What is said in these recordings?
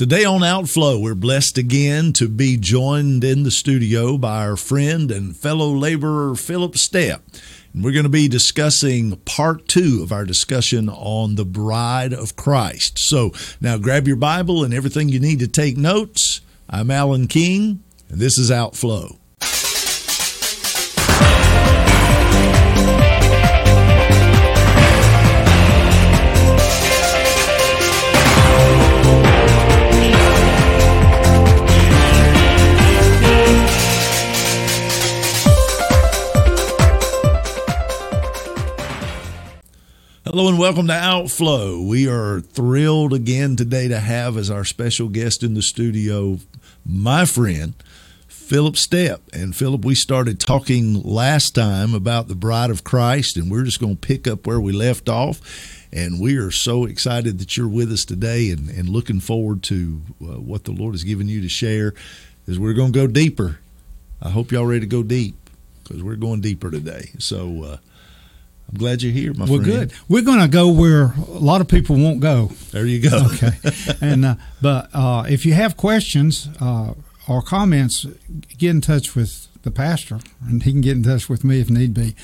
Today on Outflow, we're blessed again to be joined in the studio by our friend and fellow laborer Philip Stepp. And we're going to be discussing part two of our discussion on the bride of Christ. So now grab your Bible and everything you need to take notes. I'm Alan King, and this is Outflow. Hello and welcome to Outflow. We are thrilled again today to have as our special guest in the studio my friend Philip Stepp. And Philip, we started talking last time about the bride of Christ, and we're just going to pick up where we left off. And we are so excited that you're with us today and, and looking forward to uh, what the Lord has given you to share as we're going to go deeper. I hope y'all ready to go deep because we're going deeper today. So, uh, I'm glad you're here, my We're friend. good. We're going to go where a lot of people won't go. There you go. Okay. and uh, but uh, if you have questions uh, or comments, get in touch with the pastor, and he can get in touch with me if need be.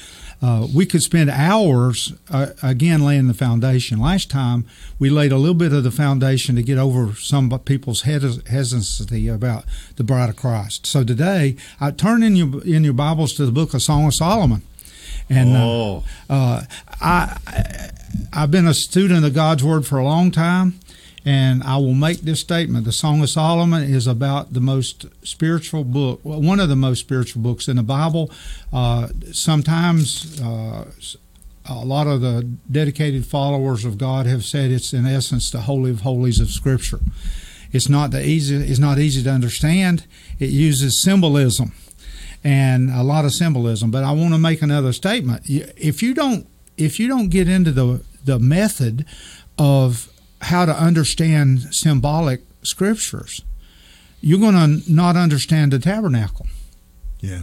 Uh, we could spend hours uh, again laying the foundation. Last time we laid a little bit of the foundation to get over some people's hesitancy about the bride of Christ. So today, I turn in your in your Bibles to the book of Song of Solomon. And oh. uh, I, I've been a student of God's Word for a long time, and I will make this statement: the Song of Solomon is about the most spiritual book, well, one of the most spiritual books in the Bible. Uh, sometimes. Uh, a lot of the dedicated followers of God have said it's in essence the holy of holies of Scripture. It's not the easy. It's not easy to understand. It uses symbolism and a lot of symbolism. But I want to make another statement. If you don't, if you don't get into the the method of how to understand symbolic scriptures, you're going to not understand the tabernacle. Yeah.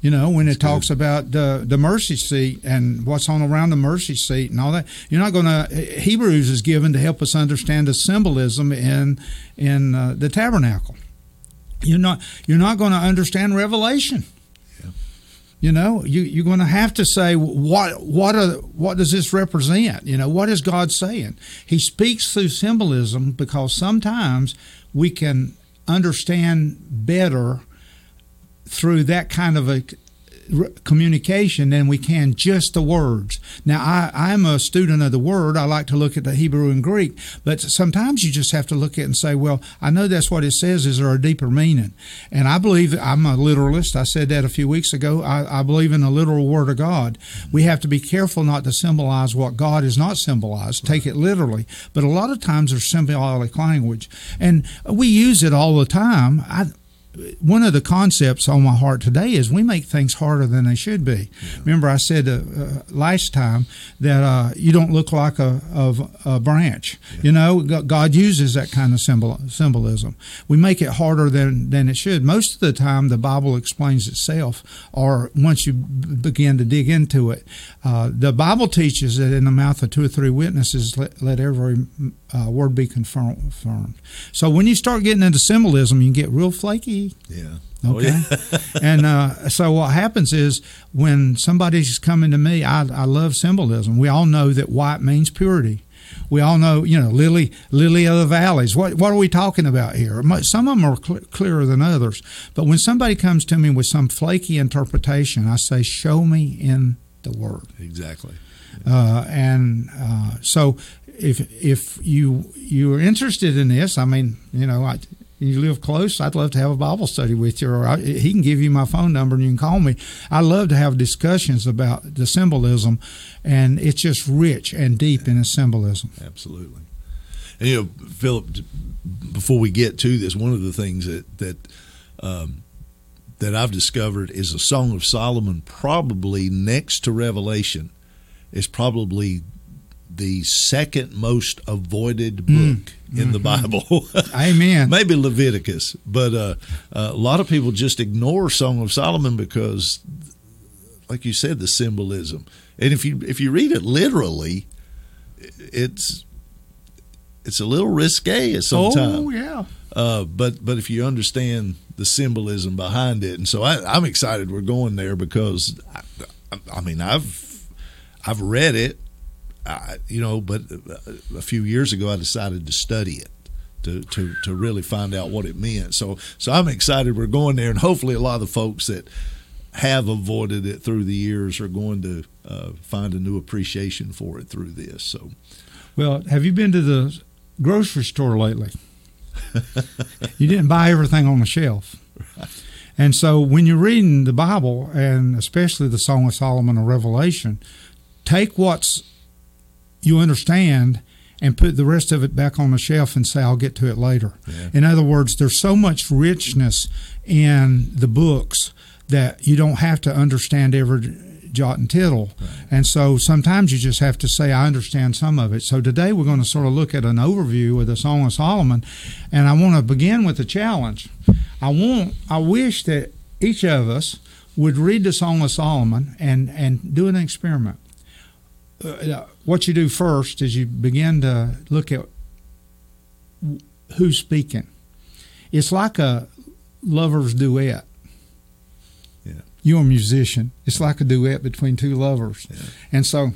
You know, when That's it talks good. about the the mercy seat and what's on around the mercy seat and all that, you're not going to. Hebrews is given to help us understand the symbolism in in uh, the tabernacle you're not you're not going to understand Revelation. You know, you, you're going to have to say what what are, what does this represent? You know, what is God saying? He speaks through symbolism because sometimes we can understand better through that kind of a communication than we can just the words. Now, I, I'm a student of the word. I like to look at the Hebrew and Greek, but sometimes you just have to look at it and say, well, I know that's what it says. Is there a deeper meaning? And I believe I'm a literalist. I said that a few weeks ago. I, I believe in the literal word of God. We have to be careful not to symbolize what God is not symbolized, take it literally. But a lot of times there's symbolic language, and we use it all the time. I, one of the concepts on my heart today is we make things harder than they should be. Yeah. Remember, I said uh, uh, last time that uh, you don't look like a, of a branch. Yeah. You know, God uses that kind of symbol, symbolism. We make it harder than, than it should. Most of the time, the Bible explains itself, or once you b- begin to dig into it. Uh, the Bible teaches that in the mouth of two or three witnesses, let, let every uh, word be confirmed. So when you start getting into symbolism, you get real flaky. Yeah. Okay. Oh, yeah. and uh, so what happens is when somebody's coming to me, I, I love symbolism. We all know that white means purity. We all know, you know, lily, lily of the valleys. What what are we talking about here? Some of them are cl- clearer than others. But when somebody comes to me with some flaky interpretation, I say, "Show me in the Word." Exactly. Uh, and uh, so if if you you're interested in this, I mean, you know, I, you live close, I'd love to have a Bible study with you, or I, he can give you my phone number and you can call me. I love to have discussions about the symbolism, and it's just rich and deep in its symbolism. Absolutely. And you know, Philip, before we get to this, one of the things that that um, that I've discovered is a Song of Solomon, probably next to Revelation, is probably the second most avoided book mm. in the mm-hmm. Bible. Amen. Maybe Leviticus, but uh, uh, a lot of people just ignore Song of Solomon because, like you said, the symbolism. And if you if you read it literally, it's it's a little risque at some time. Oh yeah. Uh, but but if you understand the symbolism behind it, and so I, am excited we're going there because I, I, mean I've I've read it, I, you know, but a few years ago I decided to study it. To, to, to really find out what it meant. So so I'm excited we're going there, and hopefully a lot of the folks that have avoided it through the years are going to uh, find a new appreciation for it through this. So, well, have you been to the grocery store lately? you didn't buy everything on the shelf. And so when you're reading the Bible, and especially the Song of Solomon or Revelation, take what's you understand and put the rest of it back on the shelf and say, I'll get to it later. Yeah. In other words, there's so much richness in the books that you don't have to understand every jot and tittle. Right. And so sometimes you just have to say, I understand some of it. So today we're going to sort of look at an overview of the Song of Solomon. And I want to begin with a challenge. I want, I wish that each of us would read the Song of Solomon and, and do an experiment. Uh, what you do first is you begin to look at who's speaking. It's like a lover's duet Yeah. you're a musician. It's like a duet between two lovers. Yeah. And so,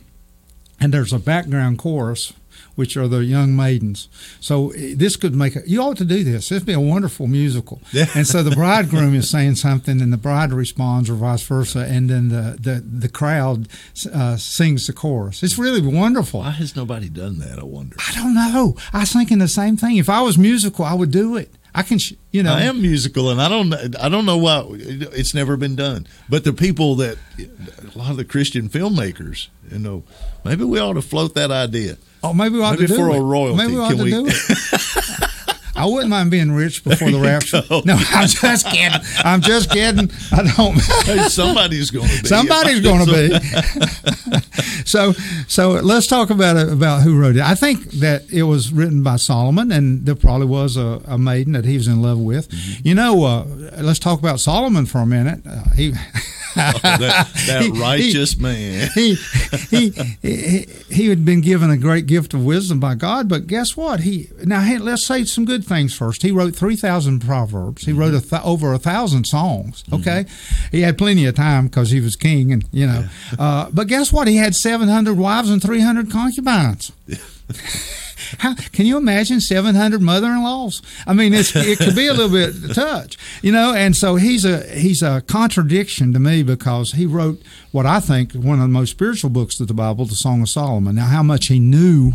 and there's a background chorus, which are the young maidens. So eh, this could make a, you ought to do this. This would be a wonderful musical. Yeah. and so the bridegroom is saying something and the bride responds or vice versa. And then the, the, the crowd uh, sings the chorus. It's really wonderful. Why has nobody done that? I wonder. I don't know. I was thinking the same thing. If I was musical, I would do it. I can, you know, I am musical, and I don't, I don't know why it's never been done. But the people that, a lot of the Christian filmmakers, you know, maybe we ought to float that idea. Oh, maybe we ought maybe to do for it. a royalty. Maybe we ought Can to we? do it. I wouldn't mind being rich before the rapture. Go. No, I'm just kidding. I'm just kidding. I don't. hey, somebody's going to be. Somebody's going to be. so, so let's talk about it, about who wrote it. I think that it was written by Solomon, and there probably was a, a maiden that he was in love with. Mm-hmm. You know, uh, let's talk about Solomon for a minute. Uh, he. that, that he, righteous he, man. he, he, he, he had been given a great gift of wisdom by God, but guess what? He now hey, let's say some good things first. He wrote three thousand proverbs. He wrote a th- over a thousand songs. Mm-hmm. Okay, mm-hmm. he had plenty of time because he was king, and you know. Yeah. uh, but guess what? He had seven hundred wives and three hundred concubines. How, can you imagine 700 mother-in-laws? I mean, it could be a little bit touch, you know. And so he's a he's a contradiction to me because he wrote what I think one of the most spiritual books of the Bible, the Song of Solomon. Now, how much he knew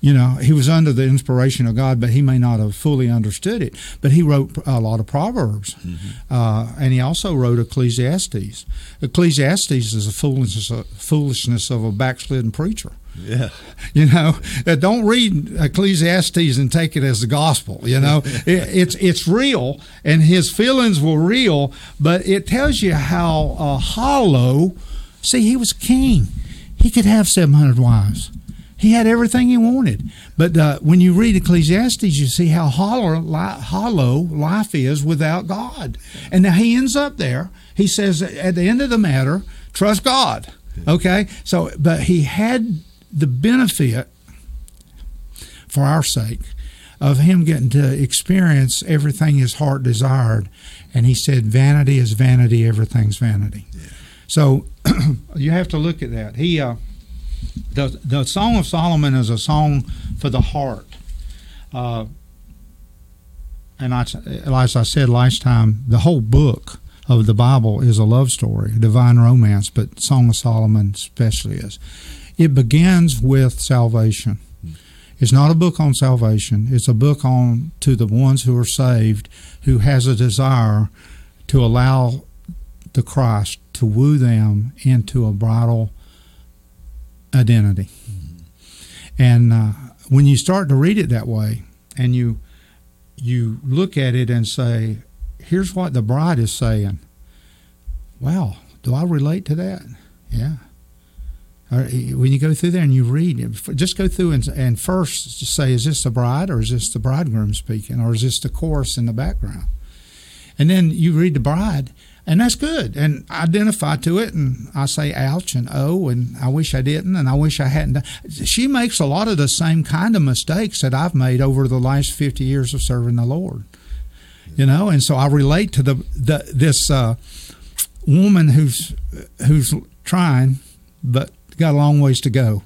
you know, he was under the inspiration of God, but he may not have fully understood it. But he wrote a lot of Proverbs, mm-hmm. uh, and he also wrote Ecclesiastes. Ecclesiastes is a foolishness, a foolishness of a backslidden preacher. Yeah. You know, uh, don't read Ecclesiastes and take it as the gospel. You know, it, it's it's real, and his feelings were real, but it tells you how uh, hollow. See, he was king; he could have seven hundred wives. He had everything he wanted. But uh, when you read Ecclesiastes, you see how hollow, li- hollow life is without God. And now he ends up there. He says, at the end of the matter, trust God. Okay? So, but he had the benefit for our sake of him getting to experience everything his heart desired. And he said, Vanity is vanity, everything's vanity. Yeah. So you have to look at that. He, uh, the the Song of Solomon is a song for the heart. Uh, and I, as I said last time, the whole book of the Bible is a love story, a divine romance, but Song of Solomon especially is. It begins with salvation. It's not a book on salvation. It's a book on to the ones who are saved, who has a desire to allow the Christ to woo them into a bridal identity. Mm-hmm. And uh, when you start to read it that way, and you you look at it and say, "Here's what the bride is saying." Wow, do I relate to that? Yeah. When you go through there and you read, just go through and, and first say, "Is this the bride, or is this the bridegroom speaking, or is this the chorus in the background?" And then you read the bride, and that's good. And I identify to it, and I say ouch and oh, and I wish I didn't, and I wish I hadn't. Done. She makes a lot of the same kind of mistakes that I've made over the last fifty years of serving the Lord. You know, and so I relate to the, the this uh, woman who's who's trying, but got a long ways to go.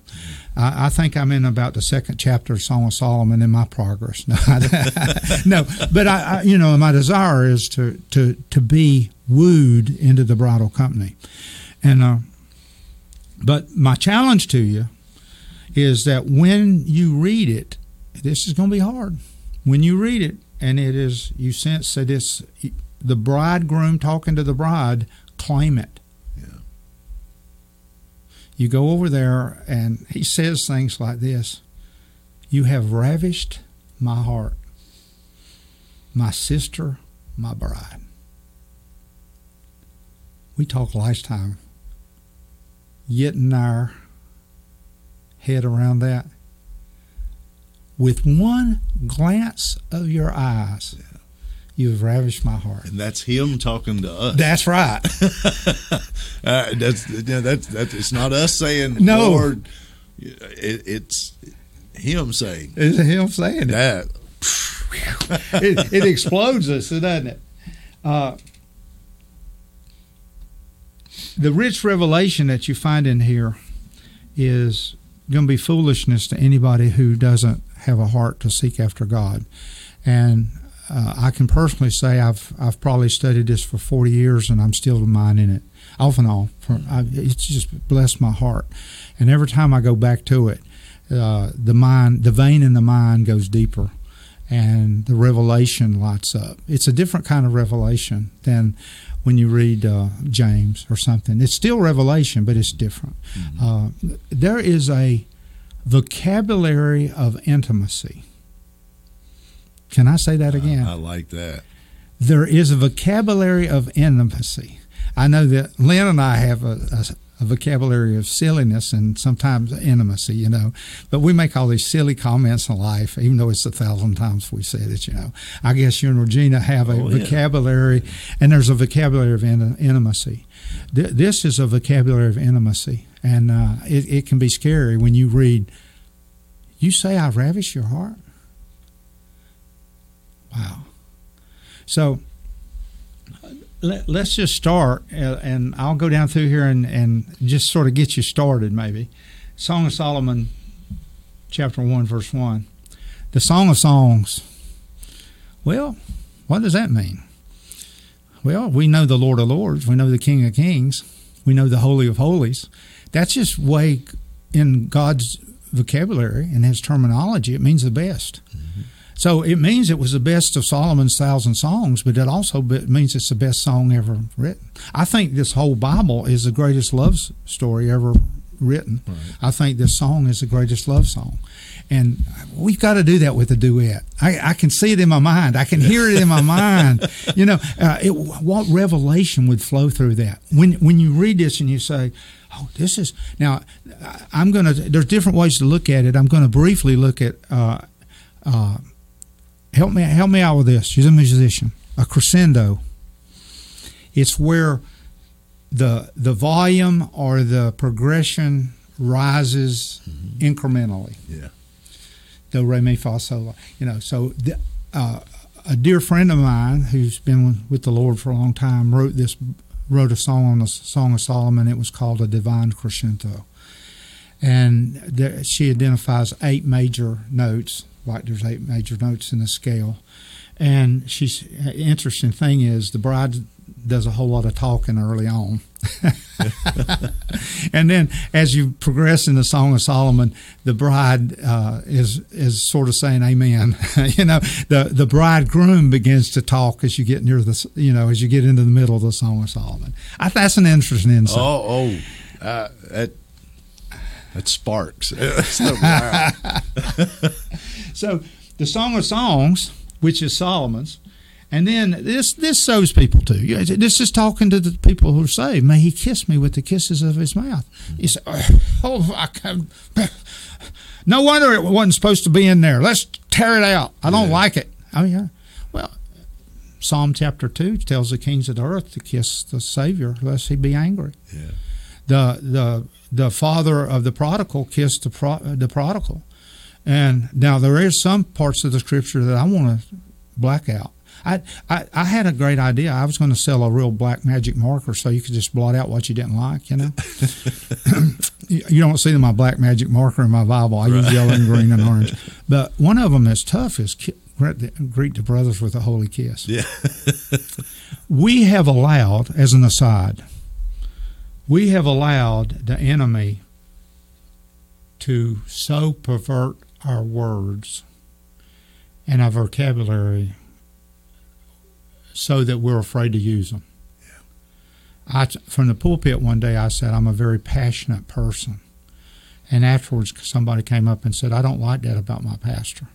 I, I, think I'm in about the second chapter of Song of Solomon in my progress. No, no but I, I, you know, my desire is to to to be wooed into the bridal company, and uh, but my challenge to you is that when you read it, this is going to be hard. When you read it, and it is you sense that it's the bridegroom talking to the bride, claim it you go over there and he says things like this You have ravished my heart, my sister, my bride. We talked last time, getting our head around that. With one glance of your eyes, you have ravished my heart. And that's him talking to us. That's right. uh, that's that's that's it's not us saying no. Lord. It, it's him saying. It's him saying that. it, it explodes us, doesn't it? Uh, the rich revelation that you find in here is going to be foolishness to anybody who doesn't have a heart to seek after God. And uh, I can personally say I've I've probably studied this for 40 years and I'm still mining it off and on. It's just blessed my heart, and every time I go back to it, uh, the mind, the vein in the mind goes deeper, and the revelation lights up. It's a different kind of revelation than when you read uh, James or something. It's still revelation, but it's different. Mm-hmm. Uh, there is a vocabulary of intimacy can I say that again? I, I like that. There is a vocabulary of intimacy. I know that Lynn and I have a, a, a, vocabulary of silliness and sometimes intimacy, you know. But we make all these silly comments in life, even though it's a thousand times we said it, you know. I guess you and Regina have a oh, yeah. vocabulary, and there's a vocabulary of in, intimacy. Th- this is a vocabulary of intimacy, and uh, it, it can be scary when you read, You say I ravish your heart? Wow. So let, us just start, uh, and I'll go down through here and, and just sort of get you started, maybe. Song of Solomon, chapter 1, verse 1. The Song of Songs. Well, what does that mean? Well, we know the Lord of Lords, we know the King of Kings, we know the Holy of Holies. That's just way in God's vocabulary and his terminology, it means the best. Mm-hmm. So it means it was the best of Solomon's thousand songs, but it also means it's the best song ever written. I think this whole Bible is the greatest love story ever written. Right. I think this song is the greatest love song. And we've got to do that with a duet. I, I can see it in my mind. I can hear it in my mind. You know, uh, it, what revelation would flow through that? When when you read this and you say, "Oh, this is now," I'm going to. There's different ways to look at it. I'm going to briefly look at uh, uh, help me help me out with this. She's a musician. A crescendo. It's where the the volume or the progression rises mm-hmm. incrementally. Yeah. Do re mi fa sol. You know, so the, uh, a dear friend of mine who's been with the Lord for a long time wrote this wrote a song on the Song of Solomon. It was called a divine crescendo, and there, she identifies eight major notes like there's eight major notes in the scale. And she's interesting thing is the bride does a whole lot of talking early on. and then as you progress in the Song of Solomon, the bride uh, is is sort of saying Amen. you know, the the bridegroom begins to talk as you get near the you know as you get into the middle of the Song of Solomon. I, that's an interesting insight. Oh, oh, uh, that that sparks. So the Song of Songs, which is Solomon's, and then this this sows people too. This is talking to the people who are saved. May he kiss me with the kisses of his mouth. You uh, say, oh, I can, no wonder it wasn't supposed to be in there. Let's tear it out. I don't yeah. like it. Oh yeah. Well, Psalm chapter 2 tells the kings of the earth to kiss the Savior lest he be angry. Yeah. The, the, the father of the prodigal kissed the, pro, the prodigal. And now there is some parts of the scripture that I want to black out. I, I, I had a great idea. I was going to sell a real black magic marker so you could just blot out what you didn't like, you know? you don't see my black magic marker in my Bible. I use yellow and green and orange. But one of them that's tough is greet the, greet the brothers with a holy kiss. Yeah. We have allowed, as an aside, we have allowed the enemy to so pervert our words and our vocabulary so that we're afraid to use them. I, from the pulpit one day, I said, I'm a very passionate person. And afterwards, somebody came up and said, I don't like that about my pastor.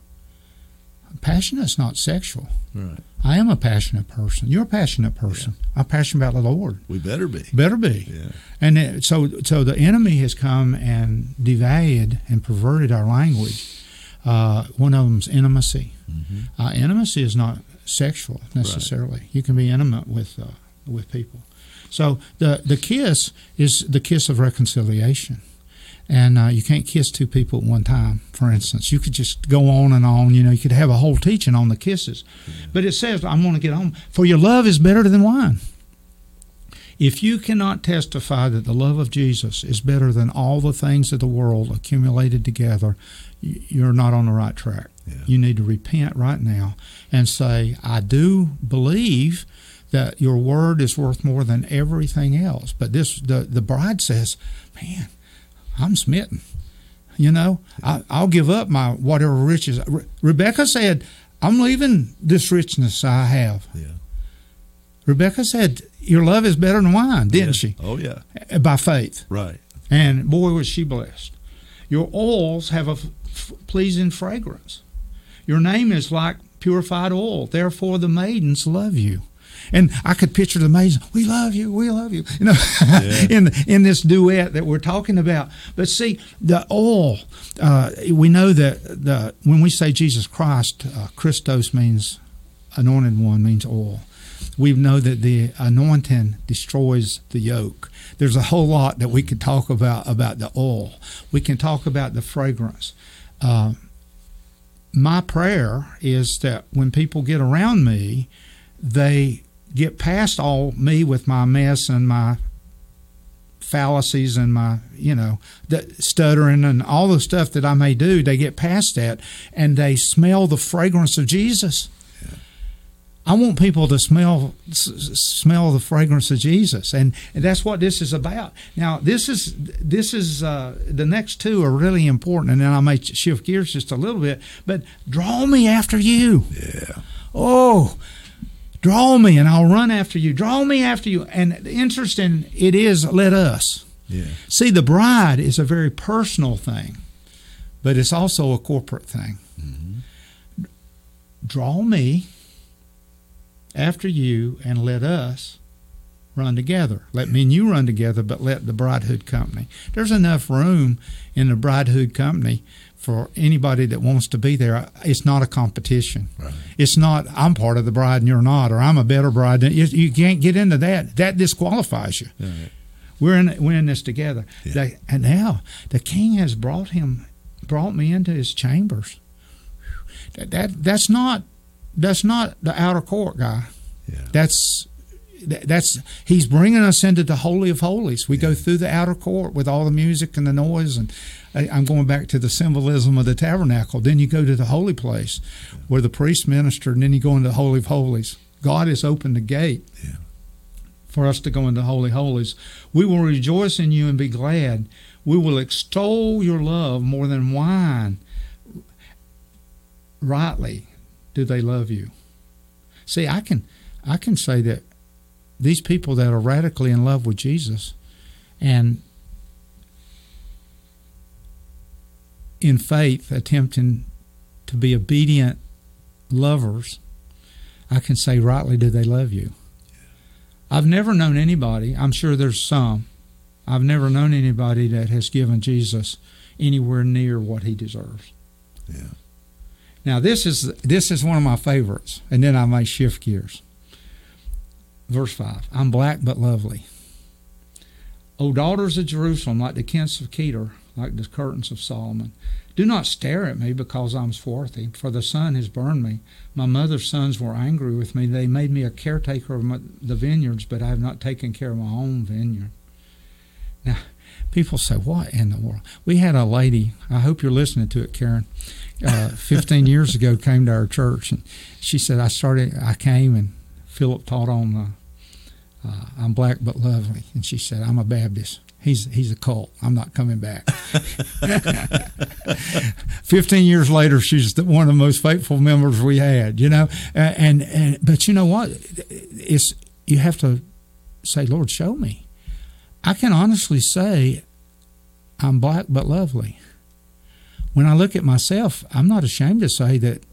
Passionate is not sexual. Right. I am a passionate person. You're a passionate person. I'm passionate about the Lord. We better be. Better be. Yeah. And it, so, so the enemy has come and devalued and perverted our language. Uh, one of them's intimacy. Mm-hmm. Uh, intimacy is not sexual necessarily. You can be intimate with uh, with people. So the the kiss is the kiss of reconciliation, and uh, you can't kiss two people at one time. For instance, you could just go on and on. You know, you could have a whole teaching on the kisses, but it says, "I'm going to get on." For your love is better than wine. If you cannot testify that the love of Jesus is better than all the things of the world accumulated together, you're not on the right track. Yeah. You need to repent right now and say, I do believe that your word is worth more than everything else. But this the, the bride says, Man, I'm smitten. You know, I, I'll give up my whatever riches. Re- Rebecca said, I'm leaving this richness I have. Yeah. Rebecca said, Your love is better than wine, didn't Yeah. she? Oh yeah. Eh, by faith. Right. And boy, was she blessed. Your oils have a f- f- pleasing fragrance. Your name is like purified oil. Therefore, the maidens love you. And I could picture the maidens. We love you. We love you. You know, Yeah. in in this duet that we're talking about. But see, the oil. Uh, we know that the when we say Jesus Christ, uh, Christos means anointed one means oil. We know that the anointing destroys the yoke. There's a whole lot that we could talk about about the oil. We can talk about the fragrance. Uh, my prayer is that when people get around me, they get past all me with my mess and my fallacies and my you know the stuttering and all the stuff that I may do. They get past that and they smell the fragrance of Jesus. I want people to smell smell the fragrance of Jesus, and, and that's what this is about. Now, this is this is uh, the next two are really important, and then I may shift gears just a little bit. But draw me after you. Yeah. Oh, draw me, and I'll run after you. Draw me after you. And interesting, it is let us. Yeah. See, the bride is a very personal thing, but it's also a corporate thing. Mm-hmm. Draw me after you and let us run together. Let me and you run together, but let the bridehood company. There's enough room in the bridehood company for anybody that wants to be there. It's not a competition. Right. It's not I'm part of the bride and you're not, or I'm a better bride. Than, you, you can't get into that. That disqualifies you. Right. We're in we're in this together. Yeah. The- and now the king has brought him brought me into his chambers. That, that that's not that's not the outer court guy. Yeah. That's that- that's he's bringing us into the holy of holies. We go through the outer court with all the music and the noise, and I'm going back to the symbolism of the tabernacle. Then you go to the holy place where the priest ministered, and then you go into the holy of holies. God has opened the gate Yeah. for us to go into the holy holies. We will rejoice in you and be glad. We will extol your love more than wine. Rightly do they love you. See, I can I can say that these people that are radically in love with Jesus and in faith attempting to be obedient lovers, I can say rightly do they love you. I've never known anybody, I'm sure there's some, I've never known anybody that has given Jesus anywhere near what he deserves. Yeah. Now this is this is one of my favorites, and then I may shift gears. Verse 5 I'm black but lovely. O daughters of Jerusalem, like the kents of Kedar, like the curtains of Solomon. Do not stare at me because I'm swarthy, for the sun has burned me. My mother's sons were angry with me. They made me a caretaker of my, the vineyards, but I have not taken care of my own vineyard. Now, people say, What in the world? We had a lady, I hope you're listening to it, Karen. Uh, 15 years ago, came to our church, and she said, I started, I came, and Philip taught on the uh, I'm black but lovely. And she said, I'm a Baptist. He's, he's a cult. I'm not coming back. 15 years later, she's one of the most faithful members we had, you know. And, and But you know what? It's, you have to say, Lord, show me. I can honestly say, I'm black but lovely. When I look at myself, I'm not ashamed to say that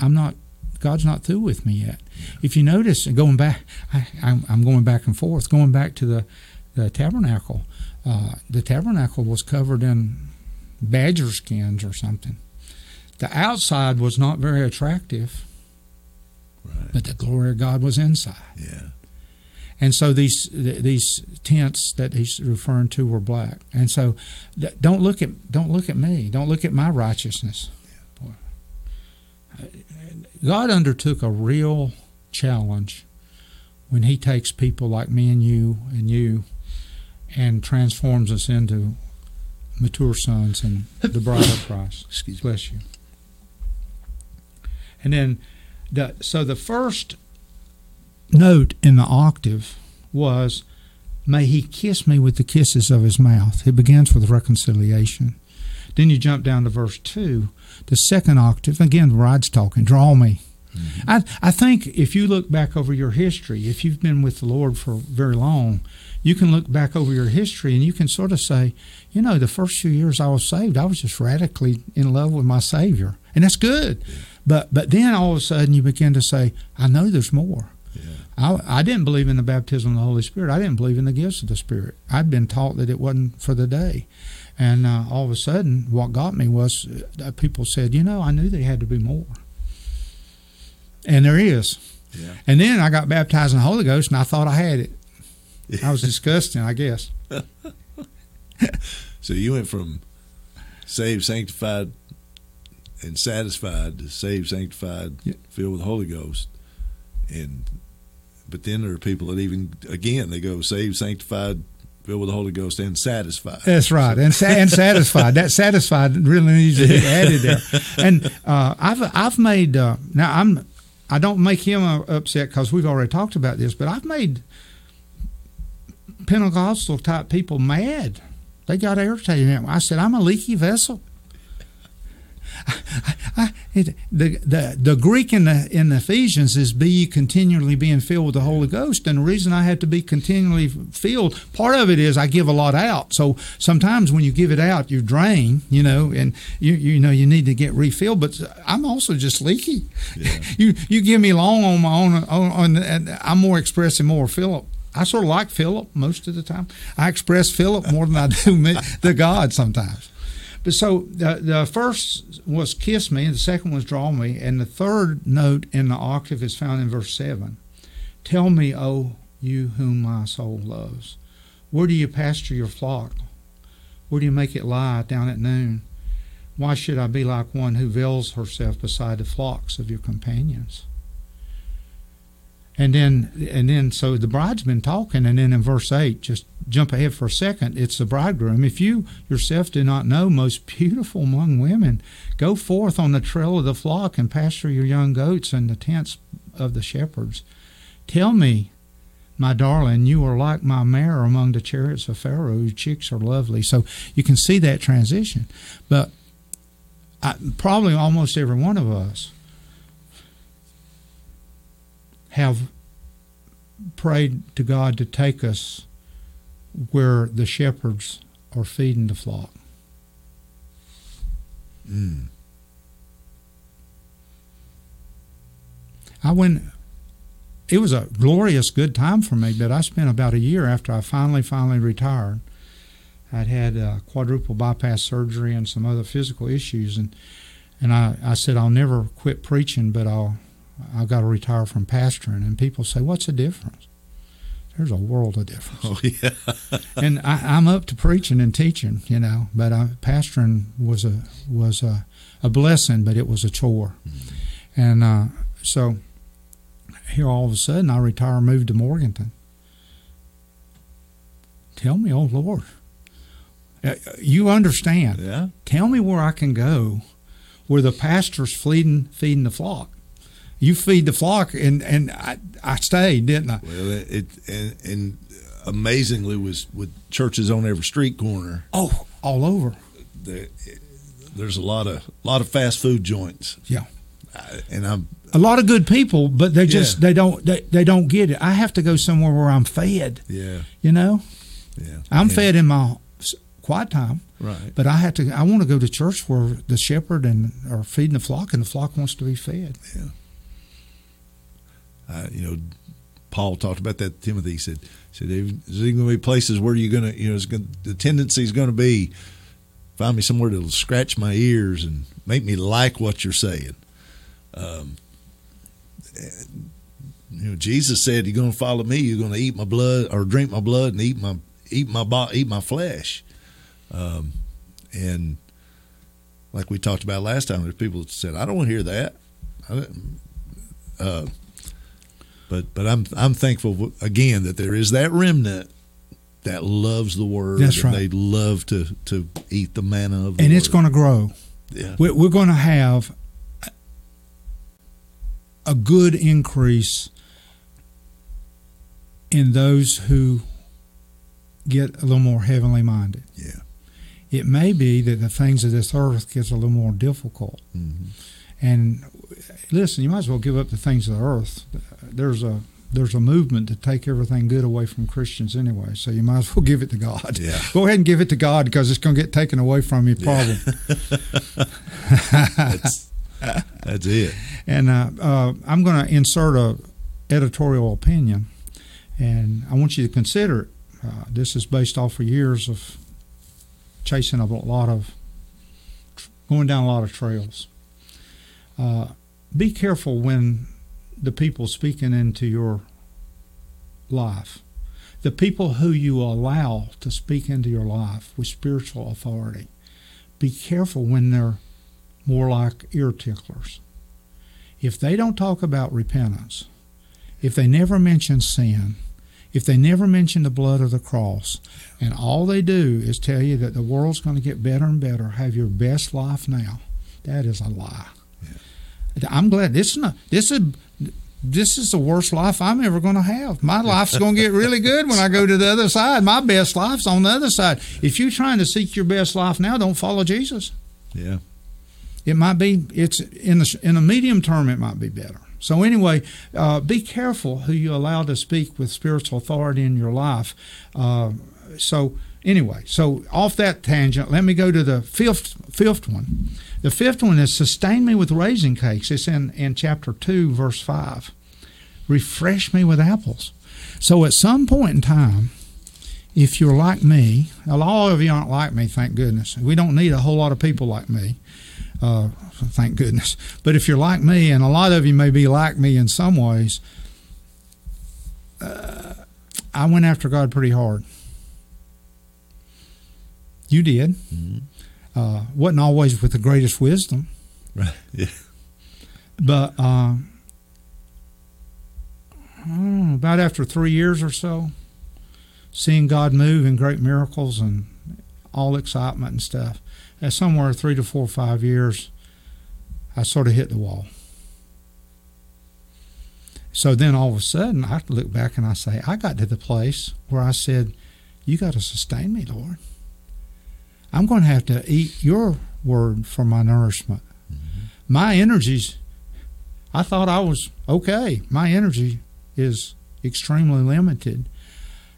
I'm not God's not through with me yet. If you notice, going back, I, am going back and forth, going back to the, the tabernacle. Uh, the tabernacle was covered in badger skins or something. The outside was not very attractive, right. but the glory of God was inside. Yeah. And so these these tents that he's referring to were black. And so don't look at don't look at me. Don't look at my righteousness. God undertook a real challenge when He takes people like me and you and you and transforms us into mature sons and the bride of Christ. Excuse Bless you. And then, the, so the first note in the octave was, May he kiss me with the kisses of his mouth. It begins with reconciliation. Then you jump down to verse 2, the second octave. Again, the bride's talking, draw me. Mm-hmm. I, I think if you look back over your history, if you've been with the Lord for very long, you can look back over your history and you can sort of say, you know, the first few years I was saved, I was just radically in love with my Savior. And that's good. But but then all of a sudden you begin to say, I know there's more. Yeah. I, I didn't believe in the baptism of the Holy Spirit. I didn't believe in the gifts of the Spirit. I'd been taught that it wasn't for the day. And uh, all of a sudden, what got me was uh, people said, you know, I knew there had to be more. And there is. Yeah. And then I got baptized in the Holy Ghost and I thought I had it. I was disgusting, I guess. so you went from saved, sanctified, and satisfied to saved, sanctified, yeah. filled with the Holy Ghost. And but then there are people that even again they go saved, sanctified, filled with the Holy Ghost and satisfied. That's right, and, sa- and satisfied. That satisfied really needs to be added there. And uh, I've I've made uh, now I'm I don't make him uh, upset because we've already talked about this, but I've made Pentecostal type people mad. They got irritated. I said I'm a leaky vessel. I, I, it, the, the the Greek in the in Ephesians is be continually being filled with the Holy Ghost, and the reason I have to be continually filled, part of it is I give a lot out. So sometimes when you give it out, you drain, you know, and you you know you need to get refilled. But I'm also just leaky. Yeah. you you give me long on my own, on, on and I'm more expressive, more Philip. I sort of like Philip most of the time. I express Philip more than I do me, the God sometimes. But so the, the first was kiss me, and the second was draw me, and the third note in the octave is found in verse 7. Tell me, O you whom my soul loves, where do you pasture your flock? Where do you make it lie down at noon? Why should I be like one who veils herself beside the flocks of your companions? And then, and then, so the bride's been talking, and then in verse eight, just jump ahead for a second. It's the bridegroom. If you yourself do not know, most beautiful among women, go forth on the trail of the flock and pasture your young goats in the tents of the shepherds. Tell me, my darling, you are like my mare among the chariots of Pharaoh. Your cheeks are lovely. So you can see that transition. But I, probably almost every one of us have prayed to God to take us where the shepherds are feeding the flock. Mm. I went. It was a glorious, good time for me, but I spent about a year after I finally, finally retired. I'd had uh, quadruple bypass surgery and some other physical issues, and and I, I said I'll never quit preaching, but I'll I've got to retire from pastoring. And people say, what's the difference? there's a world of difference. Oh yeah. and I, am up to preaching and teaching, you know, but I, pastoring was a was a, a blessing, but it was a chore. Mm-hmm. And uh, so here all of a sudden I retire and move to Morganton. Tell me, oh Lord, uh, you understand. Yeah. Tell me where I can go where the pastor's feeding feeding the flock. You feed the flock, and and I, I stayed, didn't I? Well, it, it and, and amazingly was with churches on every street corner. Oh, all over. The, there's a lot of lot of fast food joints. Yeah, and I'm a lot of good people, but they just yeah. they don't they, they don't get it. I have to go somewhere where I'm fed. Yeah, you know. Yeah, I'm yeah. fed in my quiet time. Right. But I have to. I want to go to church where the shepherd and are feeding the flock, and the flock wants to be fed. Yeah. Uh, you know, Paul talked about that. Timothy said, said, "There's going to be places where you're going to, you know, gonna, the tendency is going to be find me somewhere that'll scratch my ears and make me like what you're saying." Um, you know, Jesus said, "You're going to follow me. You're going to eat my blood or drink my blood and eat my eat my eat my flesh." Um, and like we talked about last time, there's people that said, "I don't want to hear that." Uh, but but I'm I'm thankful again that there is that remnant that loves the word. That's right. They love to to eat the manna of the and word. it's going to grow. Yeah, we're, we're going to have a good increase in those who get a little more heavenly minded. Yeah. It may be that the things of this earth gets a little more difficult. Mm-hmm. And listen, you might as well give up the things of the earth. There's a there's a movement to take everything good away from Christians anyway. So you might as well give it to God. Yeah. Go ahead and give it to God because it's going to get taken away from you. Probably. Yeah. that's, that's, it. And uh, uh, I'm going to insert a editorial opinion, and I want you to consider it. Uh, this is based off of years of chasing a lot of, going down a lot of trails. Be careful when the people speaking into your life, the people who you allow to speak into your life with spiritual authority, be careful when they're more like ear ticklers. If they don't talk about repentance, if they never mention sin, if they never mention the blood of the cross, and all they do is tell you that the world's going to get better and better, have your best life now, that is a lie. Yeah. I'm glad this is not this is this is the worst life I'm ever going to have. My life's going to get really good when I go to the other side. My best life's on the other side. If you're trying to seek your best life now, don't follow Jesus. Yeah. It might be it's in the in the medium term it might be better. So, anyway, uh, be careful who you allow to speak with spiritual authority in your life. Uh, so, anyway, so off that tangent, let me go to the fifth, fifth one. The fifth one is sustain me with raisin cakes. It's in, in chapter 2, verse 5. Refresh me with apples. So, at some point in time, if you're like me, a lot of you aren't like me, thank goodness. We don't need a whole lot of people like me. Uh, thank goodness. But if you're like me, and a lot of you may be like me in some ways, uh, I went after God pretty hard. You did. Mm-hmm. Uh, wasn't always with the greatest wisdom. Right. Yeah. But uh, know, about after three years or so, seeing God move in great miracles and all excitement and stuff, at somewhere three to four or five years, I sort of hit the wall. So then all of a sudden, I look back and I say, I got to the place where I said, You got to sustain me, Lord. I'm going to have to eat your word for my nourishment. Mm-hmm. My energies, I thought I was okay. My energy is extremely limited.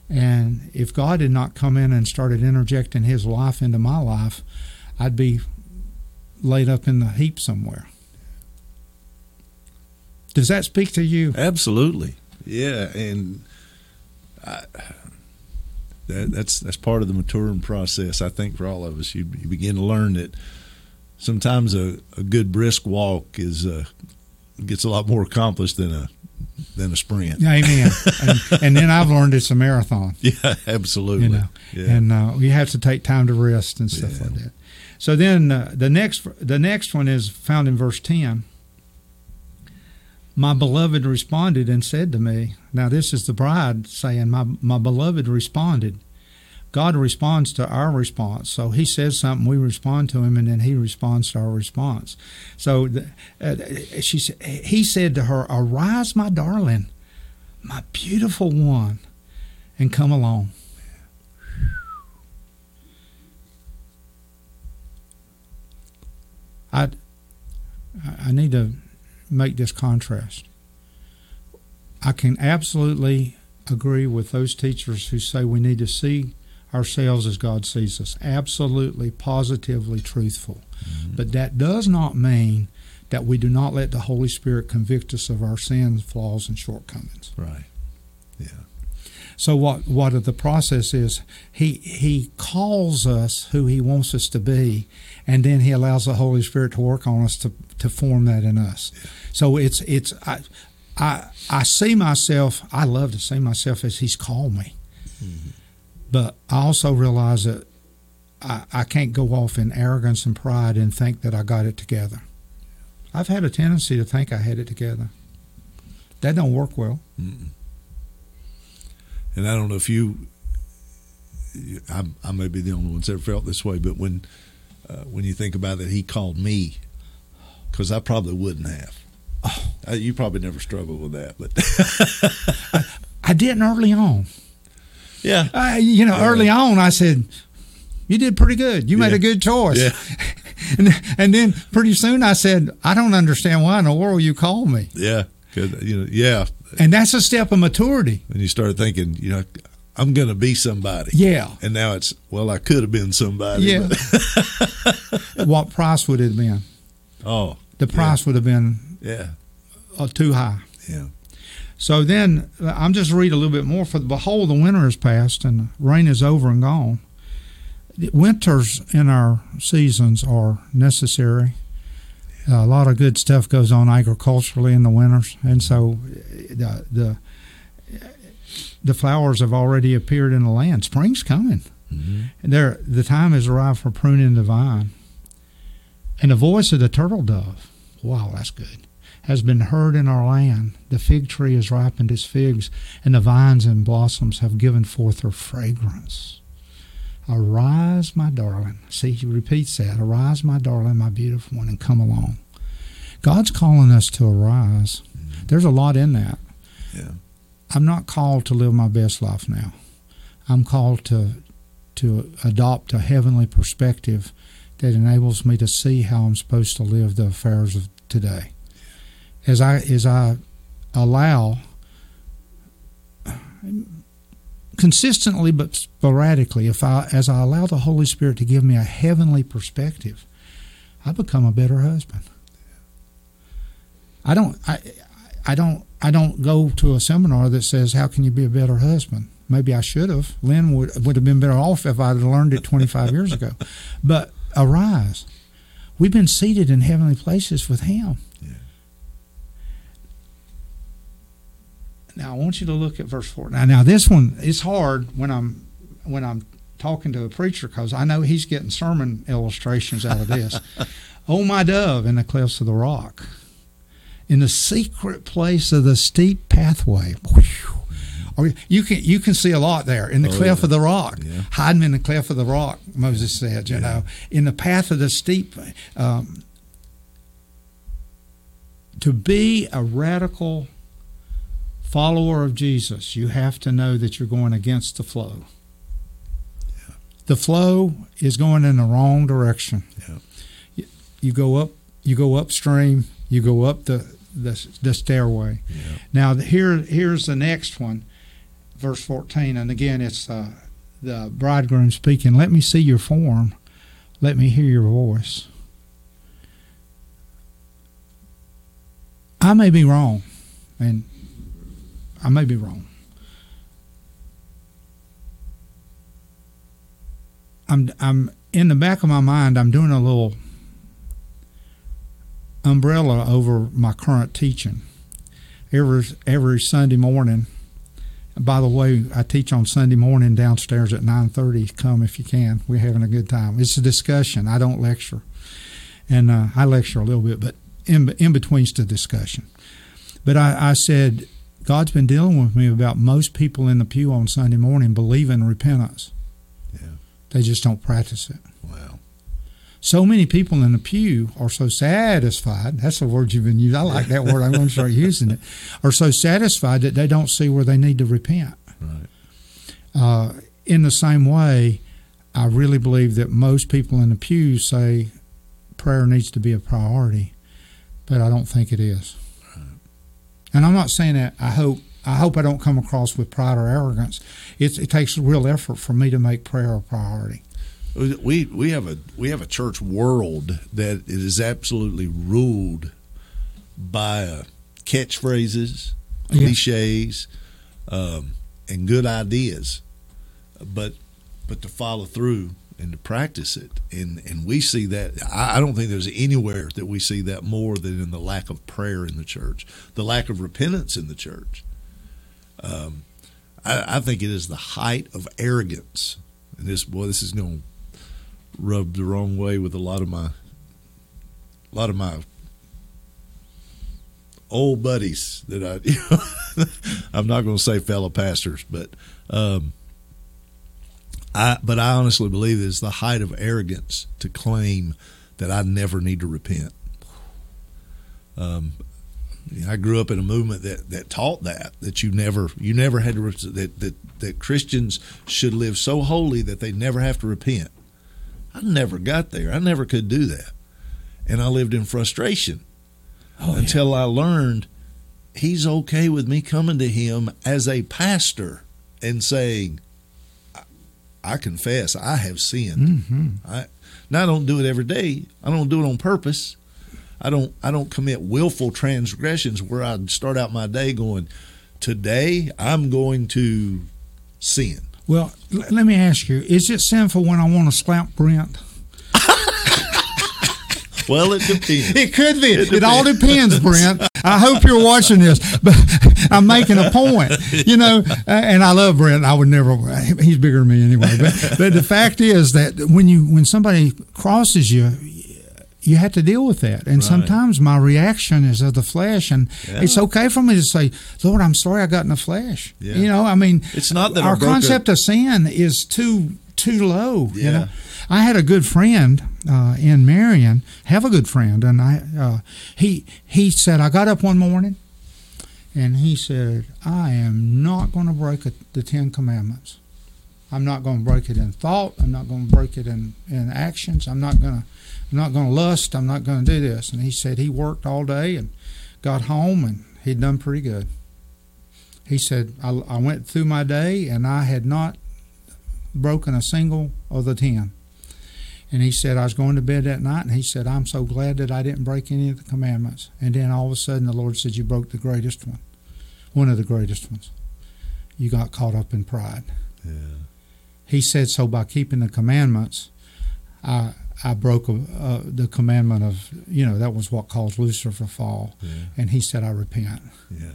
And if God had not come in and started interjecting his life into my life, I'd be laid up in the heap somewhere. Does that speak to you? Absolutely. Yeah, and I, that, that's that's part of the maturing process. I think for all of us, you, you begin to learn that sometimes a, a good brisk walk is uh, gets a lot more accomplished than a than a sprint. Amen. and, and, then I've learned it's a marathon. Yeah, absolutely. You know, yeah. and uh, you have to take time to rest and stuff Yeah. like that. So then uh, the next the next one is found in verse ten. My beloved responded and said to me, Now this is the bride saying, My my beloved responded. God responds to our response. So he says something, we respond to him, and then he responds to our response. So the, uh, she, he said to her, Arise, my darling, my beautiful one, and come along. I, I need to make this contrast. I can absolutely agree with those teachers who say we need to see ourselves as God sees us. Absolutely, positively truthful. Mm-hmm. But that does not mean that we do not let the Holy Spirit convict us of our sins, flaws, and shortcomings. Right. Yeah. So what what the process is, he he calls us who he wants us to be, and then he allows the Holy Spirit to work on us to to form that in us. So it's it's I I I see myself. I love to see myself as he's called me, but I also realize that I, I can't go off in arrogance and pride and think that I got it together. I've had a tendency to think I had it together. That don't work well. Mm-mm. And I don't know if you, I, I may be the only one that's ever felt this way, but when uh, when you think about it, he called me because I probably wouldn't have. Uh, you probably never struggled with that, but I didn't early on. yeah, I, you know, Yeah. early on, I said, "You did pretty good. You made a good choice." Yeah. and, and then pretty soon, I said, "I don't understand why in the world you called me." yeah, 'Cause, you know, yeah. And that's a step of maturity. And you start thinking, you know, I'm going to be somebody. Yeah, And now it's well, I could have been somebody. yeah. what price would it have been? oh, The price would have been yeah, uh, too high. yeah, So then, uh, I'm just read a little bit more. For behold, the winter is past, and rain is over and gone. Winters in our seasons are necessary. a lot of good stuff goes on agriculturally in the winters, and so uh, the the the flowers have already appeared in the land. Spring's coming. hmm There, the time has arrived for pruning the vine. And the voice of the turtle dove, wow, that's good, has been heard in our land. The fig tree has ripened its figs, and the vines and blossoms have given forth their fragrance. Arise, my darling. See, he repeats that. Arise, my darling, my beautiful one, and come along. God's calling us to arise. Mm-hmm. There's a lot in that. yeah, I'm not called to live my best life now. I'm called to to adopt a heavenly perspective that enables me to see how I'm supposed to live the affairs of today. As I as I allow consistently but sporadically, if I as I allow the Holy Spirit to give me a heavenly perspective, I become a better husband. I don't I I don't I don't go to a seminar that says how can you be a better husband. Maybe I should have. Lynn would would have been better off if I'd learned it 25 years ago. But arise. We've been seated in heavenly places with him. Yeah. Now I want you to look at verse 4. Now now this one is hard when I'm when I'm talking to a preacher because I know he's getting sermon illustrations out of this. oh my dove in the clefts of the rock in the secret place of the steep pathway. Whew. Or You can you can see a lot there in the Oh, cleft yeah. of the rock. Yeah. Hide 'em in the cleft of the rock. Moses said, you Yeah. know, in the path of the steep. Um, to be a radical follower of Jesus, you have to know that you're going against the flow. The flow is going in the wrong direction. Yeah. You, you go up, you go upstream, you go up the the, the stairway. yeah, Now here here's the next one, verse 14, and again it's uh, the bridegroom speaking. Let me see your form, let me hear your voice. I may be wrong, and I may be wrong. I'm I'm in the back of my mind. I'm doing a little umbrella over my current teaching every every Sunday morning. By the way, I teach on Sunday morning downstairs at nine thirty. Come if you can. We're having a good time. It's a discussion. I don't lecture, and uh, I lecture a little bit, but in in between's the discussion. But I, I said God's been dealing with me about most people in the pew on Sunday morning believe in repentance. Yeah. They just don't practice it. Wow. So many people in the pew are so satisfied. That's the word you've been using. I like that word. I'm going to start using it. Are so satisfied that they don't see where they need to repent. Right. Uh, in the same way, I really believe that most people in the pew say prayer needs to be a priority, but I don't think it is. And I'm not saying that. I hope I hope I don't come across with pride or arrogance. It's, it takes real effort for me to make prayer a priority. We we have a we have a church world that it is absolutely ruled by uh, catchphrases, Yeah. cliches, um, and good ideas, but but to follow through and to practice it, and and we see that. I, I don't think there's anywhere that we see that more than in the lack of prayer in the church, the lack of repentance in the church. Um, I, I think it is the height of arrogance, and this boy, this is going to rub the wrong way with a lot of my a lot of my old buddies that I you know, I'm not going to say fellow pastors but um I but I honestly believe it's the height of arrogance to claim that I never need to repent um I grew up in a movement that, that taught that that you never you never had to that, that that Christians should live so holy that they never have to repent. I never got there. I never could do that. And I lived in frustration Oh, until I learned he's okay with me coming to him as a pastor and saying, I, I confess I have sinned. hmm I now I don't do it every day. I don't do it on purpose. I don't I don't commit willful transgressions where I start out my day going, Today I'm going to sin. Well, l- let me ask you: Is it sinful when I want to slap Brent? Well, it depends. It could be. It, all depends, Brent. I hope you're watching this, but I'm making a point. You know, uh, and I love Brent. I would never. He's bigger than me anyway. But but the fact is that when you when somebody crosses you. You have to deal with that, and Right. sometimes my reaction is of the flesh, and Yeah. it's okay for me to say, "Lord, I'm sorry I got in the flesh." Yeah. You know, I mean, It's not that our broke a- concept of sin is too too low. You Yeah. know, I had a good friend uh, in Marion. Have a good friend, and I uh, he he said I got up one morning, and he said I am not going to break a, the Ten Commandments. I'm not going to break it in thought. I'm not going to break it in, in actions. I'm not going to I'm not going to lust. I'm not going to do this. And he said he worked all day and got home and he'd done pretty good. He said I, I went through my day and I had not broken a single of the ten. And he said, I was going to bed that night, and he said, I'm so glad that I didn't break any of the commandments. And then all of a sudden, the Lord said, You broke the greatest one, one of the greatest ones. You got caught up in pride. Yeah. He said, So by keeping the commandments, I, I broke uh, the commandment of, you know, that was what caused Lucifer to fall. Yeah. And he said, I repent. Yeah.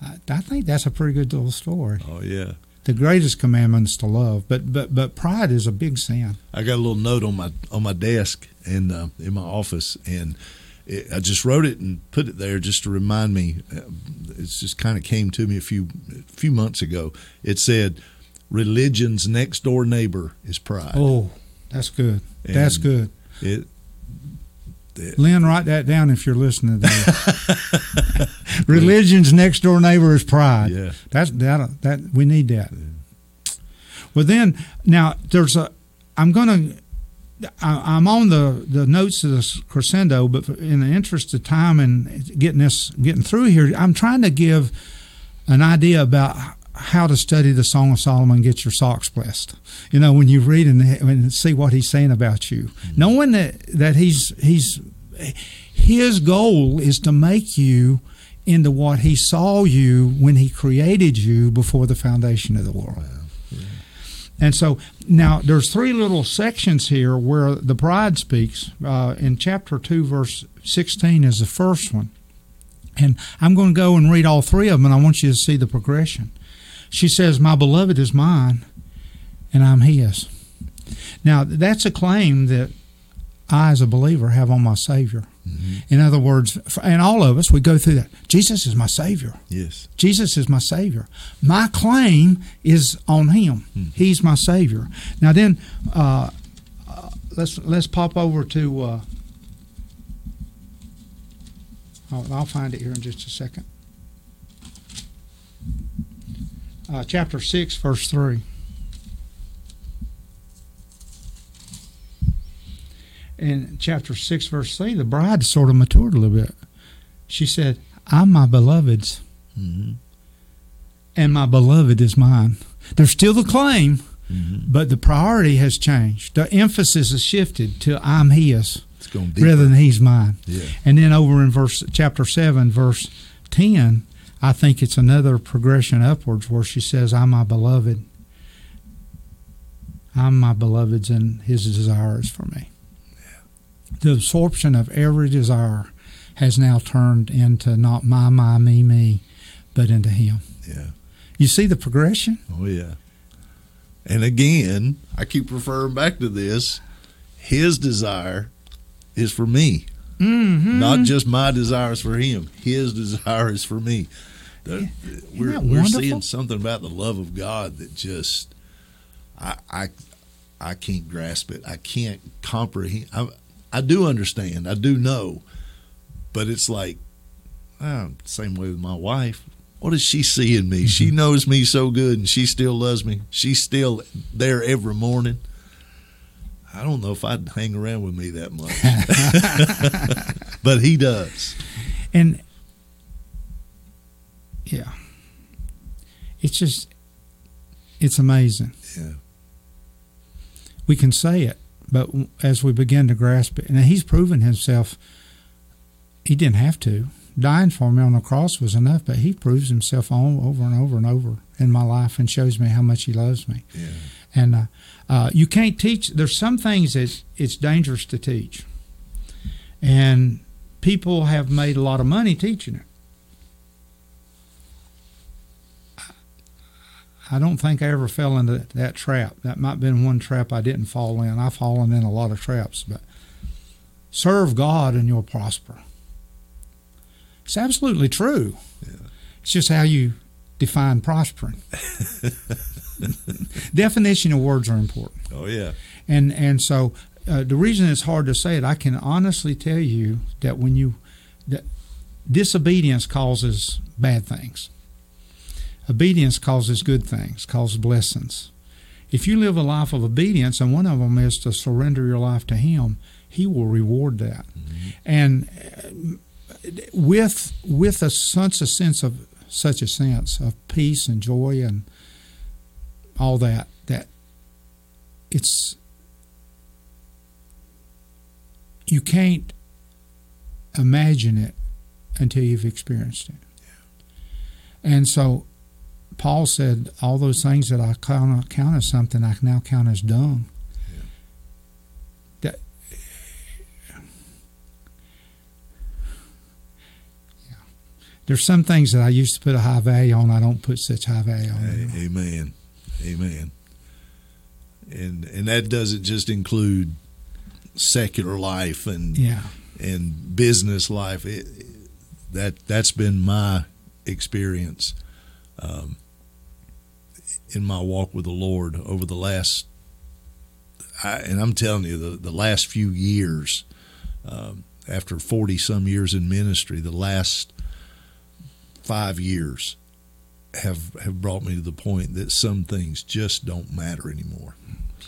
I, I think that's a pretty good little story. Oh yeah. The greatest commandment is to love, but but but pride is a big sin. I got a little note on my on my desk and uh, in my office, and it, I just wrote it and put it there just to remind me. Uh, It's just kind of came to me a few a few months ago. It said, "Religion's next door neighbor is pride." Oh, that's good. that's good. It, Lynn, write that down if you're listening to. Religion's next door neighbor is pride. yeah, That's that. That we need that. Well, then now there's a. I'm gonna. I, I'm on the the notes of the crescendo, but in the interest of time and getting this getting through here, I'm trying to give an idea about how to study the Song of Solomon and get your socks blessed. You know, when you read and, and see what he's saying about you, knowing that that he's he's his goal is to make you into what he saw you when he created you before the foundation of the world. And so now there's three little sections here where the bride speaks. Uh, in chapter 2, verse 16 is the first one. And I'm going to go and read all three of them, and I want you to see the progression. She says, My beloved is mine, and I'm his. Now, that's a claim that I, as a believer, have on my Savior. Mm-hmm. In other words, and all of us, we go through that. Jesus is my Savior. Yes. Jesus is my Savior. My claim is on Him. Mm-hmm. He's my Savior. Now, then, uh, uh, let's let's pop over to. Uh, I'll, I'll, find it here in just a second. Uh, chapter six, verse three. in chapter 6, verse 3, the bride sort of matured a little bit. She said, I'm my beloved's, mm-hmm. and my beloved is mine. There's still the claim, mm-hmm. but the priority has changed. The emphasis has shifted to I'm his rather than he's mine. Yeah. And then over in verse chapter 7, verse 10, I think it's another progression upwards where she says, I'm my beloved. I'm my beloved's, and his desire is for me the absorption of every desire has now turned into not my, my, me, me, but into Him. Yeah. You see the progression? Oh, yeah. And again, I keep referring back to this. His desire is for me, mm-hmm. not just my desires for Him. His desire is for me. The, we're, we're seeing something about the love of God that just I, I I can't grasp it. I can't comprehend. I, I do understand. I do know. But it's like, oh, same way with my wife. What does she see in me? Mm-hmm. She knows me so good and she still loves me. She's still there every morning. I don't know if I'd hang around with me that much. but he does. And yeah. It's just it's amazing. Yeah. We can say it but as we begin to grasp it, and he's proven himself, he didn't have to. Dying for me on the cross was enough, but he proves himself on, over and over and over in my life and shows me how much he loves me. Yeah. And uh, uh, you can't teach. There's some things that it's dangerous to teach, and people have made a lot of money teaching it. I don't think I ever fell into that trap. That might have been one trap I didn't fall in. I've fallen in a lot of traps, but serve God and you'll prosper. It's absolutely true. Yeah. It's just how you define prospering. Definition of words are important. Oh yeah. And and so uh, the reason it's hard to say it, I can honestly tell you that when you that disobedience causes bad things. Obedience causes good things, causes blessings. If you live a life of obedience, and one of them is to surrender your life to Him, He will reward that. Mm-hmm. And uh, with with a such a sense of such a sense of peace and joy and all that, that it's you can't imagine it until you've experienced it. And so Paul said, All those things that I count, count as something, I can now count as dung. Yeah. That, yeah. There's some things that I used to put a high value on, I don't put such high value on. Hey, amen. Amen. And and that doesn't just include secular life and yeah. and business life. It, that that's been my experience. Um, in my walk with the Lord over the last, I, and I'm telling you, the, the last few years, um, after 40 some years in ministry, the last five years have have brought me to the point that some things just don't matter anymore.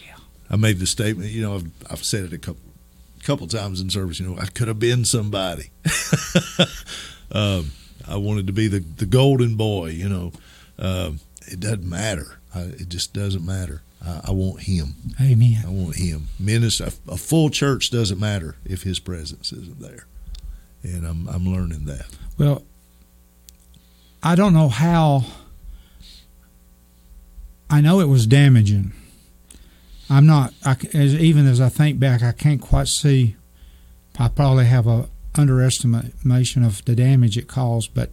Yeah. I made the statement, you know, I've, I've said it a couple couple times in service, you know, I could have been somebody. um, I wanted to be the, the golden boy, you know. Um, it doesn't matter. I, it just doesn't matter. I, I, want Him. Amen. I want Him. Minister, a, a full church doesn't matter if His presence isn't there, and I'm I'm learning that. Well, I don't know how. I know it was damaging. I'm not. I, as, even as I think back, I can't quite see. I probably have a underestimation of the damage it caused, but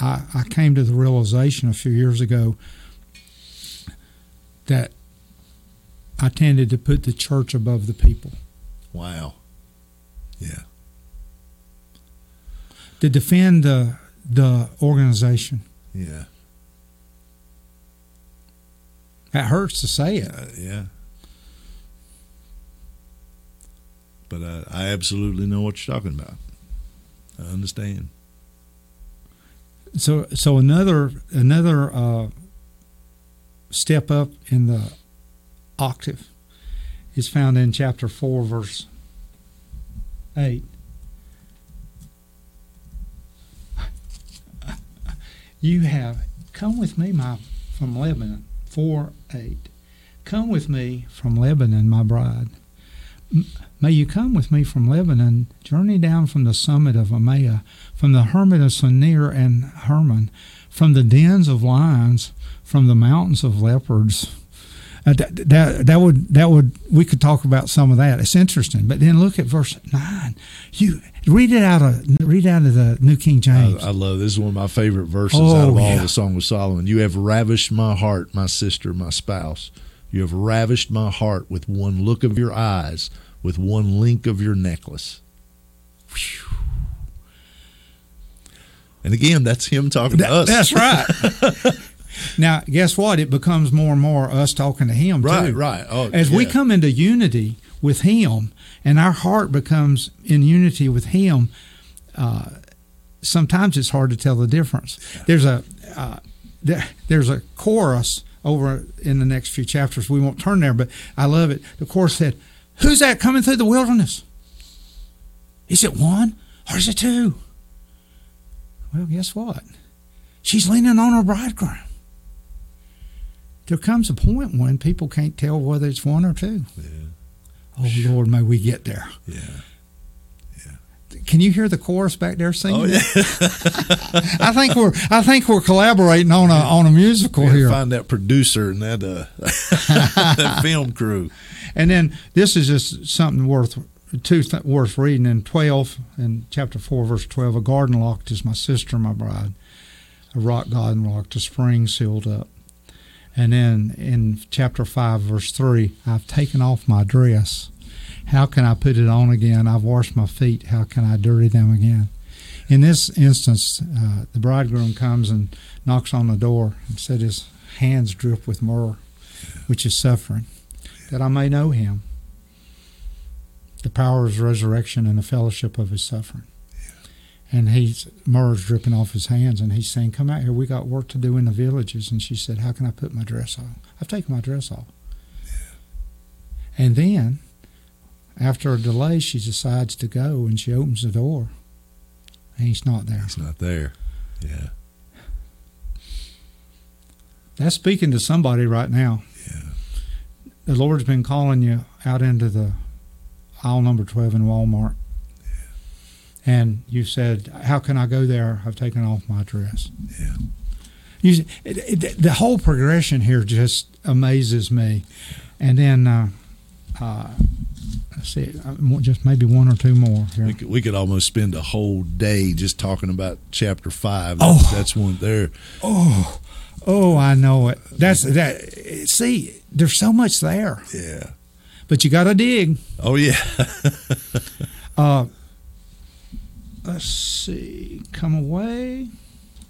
I, I came to the realization a few years ago that I tended to put the church above the people. Wow. Yeah. To defend the the organization. Yeah. That hurts to say it. Uh, yeah. But uh, I absolutely know what you're talking about. I understand. So, so another another uh, step up in the octave is found in chapter four, verse eight. You have come with me, my from Lebanon, four eight. Come with me from Lebanon, my bride. May you come with me from Lebanon, journey down from the summit of Amana, from the hermit of Senir and Hermon, from the dens of lions, from the mountains of leopards. Uh, that, that that would that would we could talk about some of that. It's interesting, but then look at verse nine. You read it out of read out of the New King James. I, I love this. is one of my favorite verses oh, out of all yeah. the Song of Solomon. You have ravished my heart, my sister, my spouse. You have ravished my heart with one look of your eyes with one link of your necklace. Whew. And again, that's him talking that, to us. That's right. now, guess what? It becomes more and more us talking to him right, too. Right, Oh, As yeah. we come into unity with him, and our heart becomes in unity with him. Uh, sometimes it's hard to tell the difference. There's a uh, there, there's a chorus over in the next few chapters. We won't turn there, but I love it. The chorus said, Who's that coming through the wilderness? Is it one or is it two? Well, guess what? She's leaning on her bridegroom. There comes a point when people can't tell whether it's one or two. Yeah. Oh Lord, may we get there. Yeah. Can you hear the chorus back there singing? Oh yeah. I think we're I think we're collaborating on a on a musical here. Find that producer and that uh, that film crew. And then this is just something worth two th- worth reading in twelve in chapter four verse twelve. A garden locked is my sister, my bride. A rock garden locked, a spring sealed up. And then in chapter five verse three, I've taken off my dress how can I put it on again? I've washed my feet. How can I dirty them again? In this instance, uh, the bridegroom comes and knocks on the door and said his hands drip with myrrh, which is suffering, that I may know him, the power of his resurrection and the fellowship of his suffering. And he's myrrh's dripping off his hands, and he's saying, "Come out here. We got work to do in the villages." And she said, "How can I put my dress on? I've taken my dress off." And then after a delay, she decides to go and she opens the door. And he's not there. He's not there. Yeah. That's speaking to somebody right now. The Lord's been calling you out into the aisle number 12 in Walmart. Yeah. And you said, How can I go there? I've taken off my dress. Yeah. You, it, it, the whole progression here just amazes me. And then uh, uh, see, uh, just maybe one or two more. Here. We could, we could almost spend a whole day just talking about chapter five. Oh, that's one there. Oh, oh, I know it. That's that. See, there's so much there. Yeah, but you got to dig. Oh yeah. uh, let's see. Come away.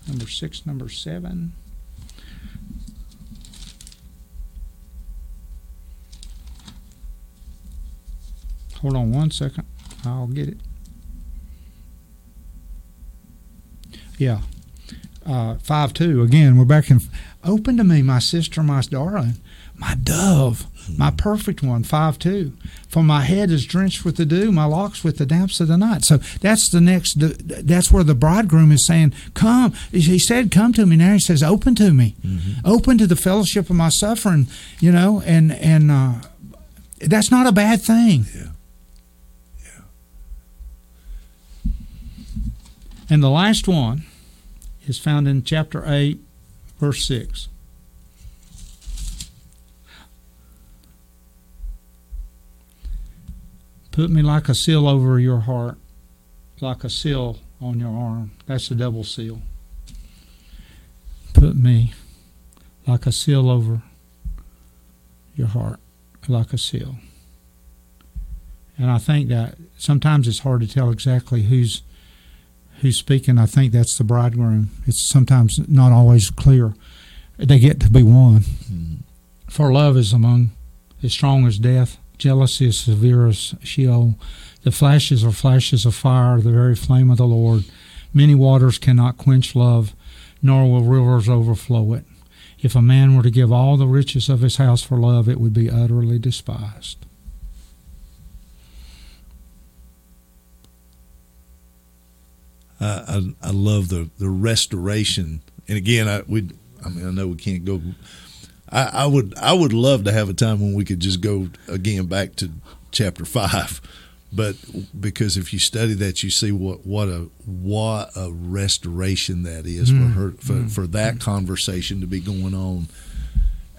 Number six. Number seven. Hold on one second. I'll get it. Yeah. Uh, 5 2. Again, we're back in. Open to me, my sister, my darling, my dove, my hmm. perfect one. 5 2. For my head is drenched with the dew, my locks with the damps of the night. So that's the next, that's where the bridegroom is saying, Come. He said, Come to me. Now he says, Open to me. Mm-hmm. Open to the fellowship of my suffering, you know, and, and, uh, that's not a bad thing. Yeah. And the last one is found in chapter 8, verse 6. Put me like a seal over your heart, like a seal on your arm. That's a double seal. Put me like a seal over your heart, like a seal. And I think that sometimes it's hard to tell exactly who's who's speaking. I think that's the bridegroom. It's sometimes not always clear. They get to be one. Mm-hmm. For love is among as strong as death. Jealousy is severe as Sheol. The flashes are flashes of fire, the very flame of the Lord. Many waters cannot quench love, nor will rivers overflow it. If a man were to give all the riches of his house for love, it would be utterly despised. I, I, love the, the restoration. And again, I we I mean I know we can't go. I, I would I would love to have a time when we could just go again back to chapter five, but because if you study that, you see what what a what a restoration that is mm. for her for, mm. for that conversation to be going on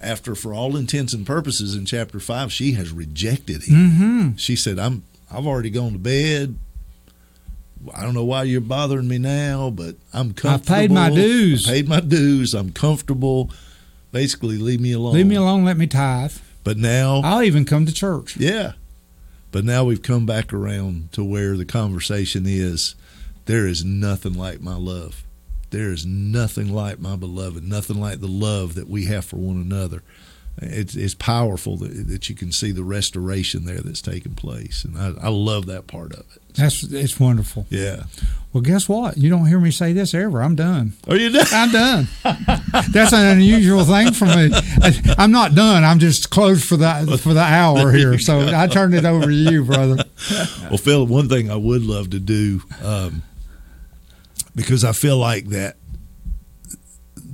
after for all intents and purposes in chapter 5 she has rejected him mm-hmm. she said i'm i've already gone to bed I don't know why you're bothering me now, but I'm comfortable. I paid my dues. I paid my dues. I'm comfortable. Basically, leave me alone. Leave me alone. Let me tithe. But now I'll even come to church. Yeah, but now we've come back around to where the conversation is. There is nothing like my love. There is nothing like my beloved. Nothing like the love that we have for one another it's, it's powerful that, that you can see the restoration there that's taking place, and I, I love that part of it. That's it's wonderful. Yeah. Well, guess what? You don't hear me say this ever. I'm done. Are you done? I'm done. That's an unusual thing for me. I'm not done. I'm just closed for the for the hour here. So I turned it over to you, brother. well, Phil, one thing I would love to do, um, because I feel like that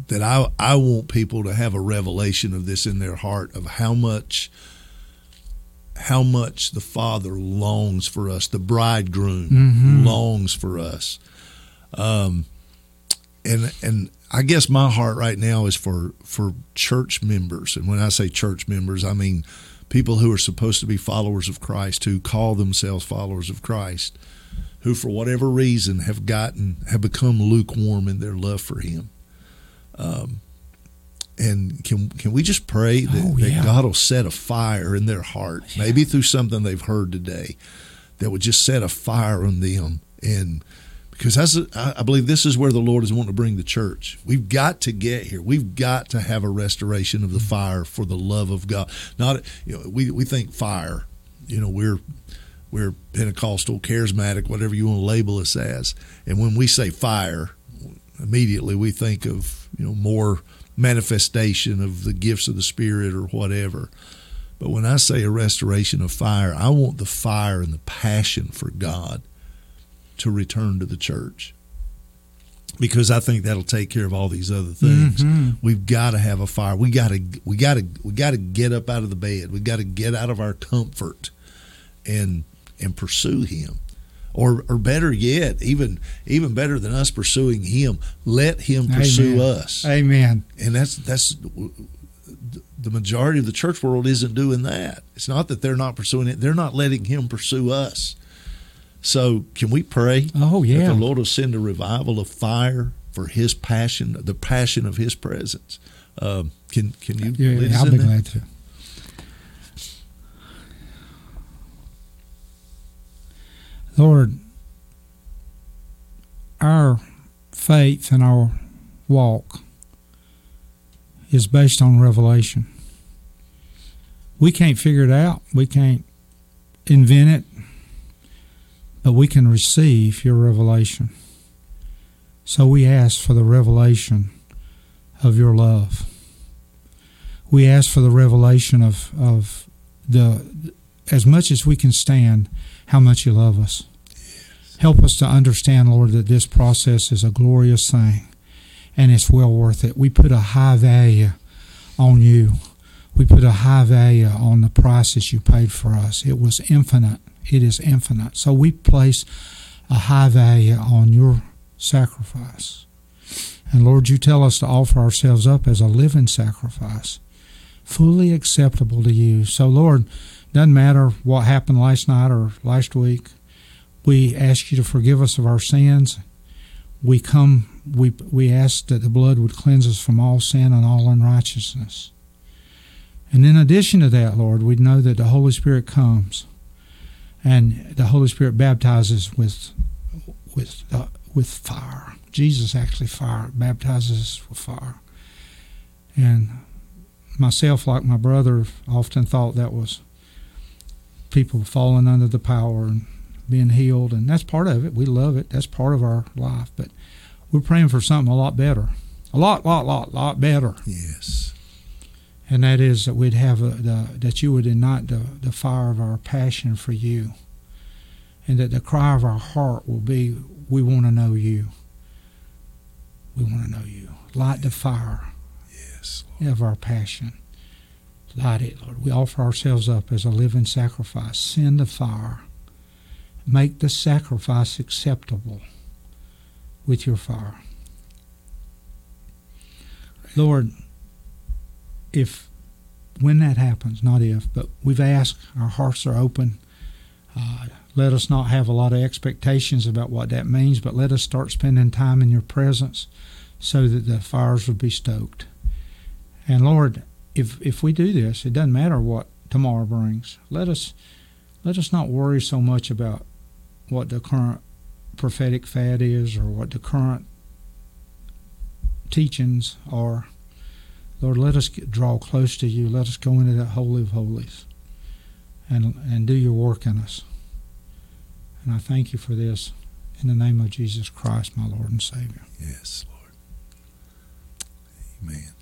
that I I want people to have a revelation of this in their heart of how much how much the Father longs for us, the bridegroom mm-hmm. longs for us. Um, and and I guess my heart right now is for for church members, and when I say church members, I mean people who are supposed to be followers of Christ, who call themselves followers of Christ, who for whatever reason have gotten have become lukewarm in their love for Him. Um, and can can we just pray that, oh, yeah. that, God will set a fire in their heart, yeah. maybe through something they've heard today, that would just set a fire on them, and because that's I believe this is where the Lord is wanting to bring the church. We've got to get here. We've got to have a restoration of the mm-hmm. fire for the love of God. Not you know we we think fire, you know we're we're Pentecostal, charismatic, whatever you want to label us as, and when we say fire, immediately we think of you know more manifestation of the gifts of the spirit or whatever but when i say a restoration of fire i want the fire and the passion for god to return to the church because I think that'll take care of all these other things. Mm-hmm. We've got to have a fire. We got to we got to we got to get up out of the bed. We got to get out of our comfort and and pursue him or or better yet, even even better than us pursuing Him, let Him pursue Amen. us. Amen. And that's that's the majority of the church world isn't doing that. It's not that they're not pursuing it; they're not letting Him pursue us. So, can we pray? Oh yeah, that the Lord will send a revival of fire for His passion, the passion of His presence. Um, can can you? Yeah, I'll be glad to. Lord, our faith and our walk is based on revelation. We can't figure it out. We can't invent it, but we can receive your revelation. So we ask for the revelation of your love. We ask for the revelation of, of the as much as we can stand how much you love us. Yes. Help us to understand, Lord, that this process is a glorious thing and it's well worth it. We put a high value on you. We put a high value on the prices you paid for us. It was infinite. It is infinite. So we place a high value on your sacrifice. And Lord, you tell us to offer ourselves up as a living sacrifice, fully acceptable to you. So, Lord, doesn't matter what happened last night or last week. We ask you to forgive us of our sins. We come, we, we ask that the blood would cleanse us from all sin and all unrighteousness. And in addition to that, Lord, we know that the Holy Spirit comes and the Holy Spirit baptizes with with uh, with fire. Jesus actually fire baptizes us with fire. And myself, like my brother, often thought that was people falling under the power and being healed, and that's part of it. We love it. That's part of our life. But we're praying for something a lot better, a lot, lot, lot, lot better. Yes. And that is that we'd have a, the that you would ignite the, the fire of our passion for you, and that the cry of our heart will be, "We want to know you. We want to know you. Light the fire Yes. of our passion. Light it, Lord. We offer ourselves up as a living sacrifice. Send the fire. Make the sacrifice acceptable with your fire. Lord, if when that happens, not if, but we've asked, our hearts are open. Uh, let us not have a lot of expectations about what that means, but let us start spending time in your presence so that the fires will be stoked. And Lord, if if we do this, it doesn't matter what tomorrow brings. Let us let us not worry so much about what the current prophetic fad is or what the current teachings are. Lord, let us get, draw close to you. Let us go into that holy of holies and and do your work in us. And I thank you for this in the name of Jesus Christ, my Lord and Savior. Yes, Lord. Amen.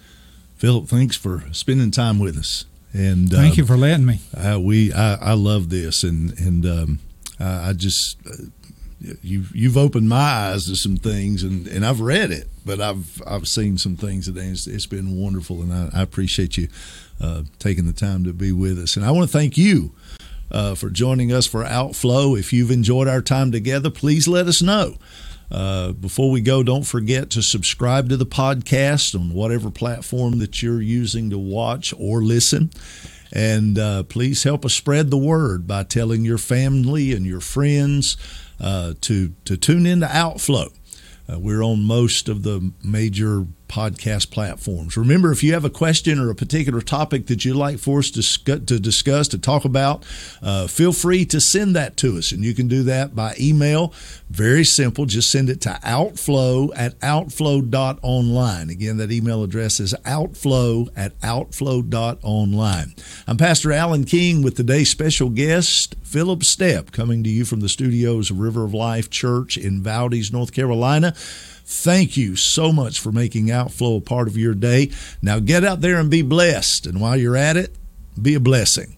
Philip, thanks for spending time with us. And Thank uh, you for letting me. Uh, we I, I love this, and and um, I, I just uh, you you've opened my eyes to some things, and, and I've read it, but I've I've seen some things today. It's, it's been wonderful, and I, I appreciate you uh, taking the time to be with us. And I want to thank you uh, for joining us for Outflow. If you've enjoyed our time together, please let us know. Uh, before we go, don't forget to subscribe to the podcast on whatever platform that you're using to watch or listen. And uh, please help us spread the word by telling your family and your friends uh, to to tune into Outflow. Uh, we're on most of the major podcast platforms. Remember, if you have a question or a particular topic that you'd like for us to, sc- to discuss, to talk about, uh, feel free to send that to us. And you can do that by email. Very simple. Just send it to outflow at outflow.online. Again, that email address is outflow at outflow.online. I'm Pastor Alan King with today's special guest, Philip Stepp, coming to you from the studios of River of Life Church in Valdese, North Carolina. Thank you so much for making Outflow a part of your day. Now get out there and be blessed. And while you're at it, be a blessing.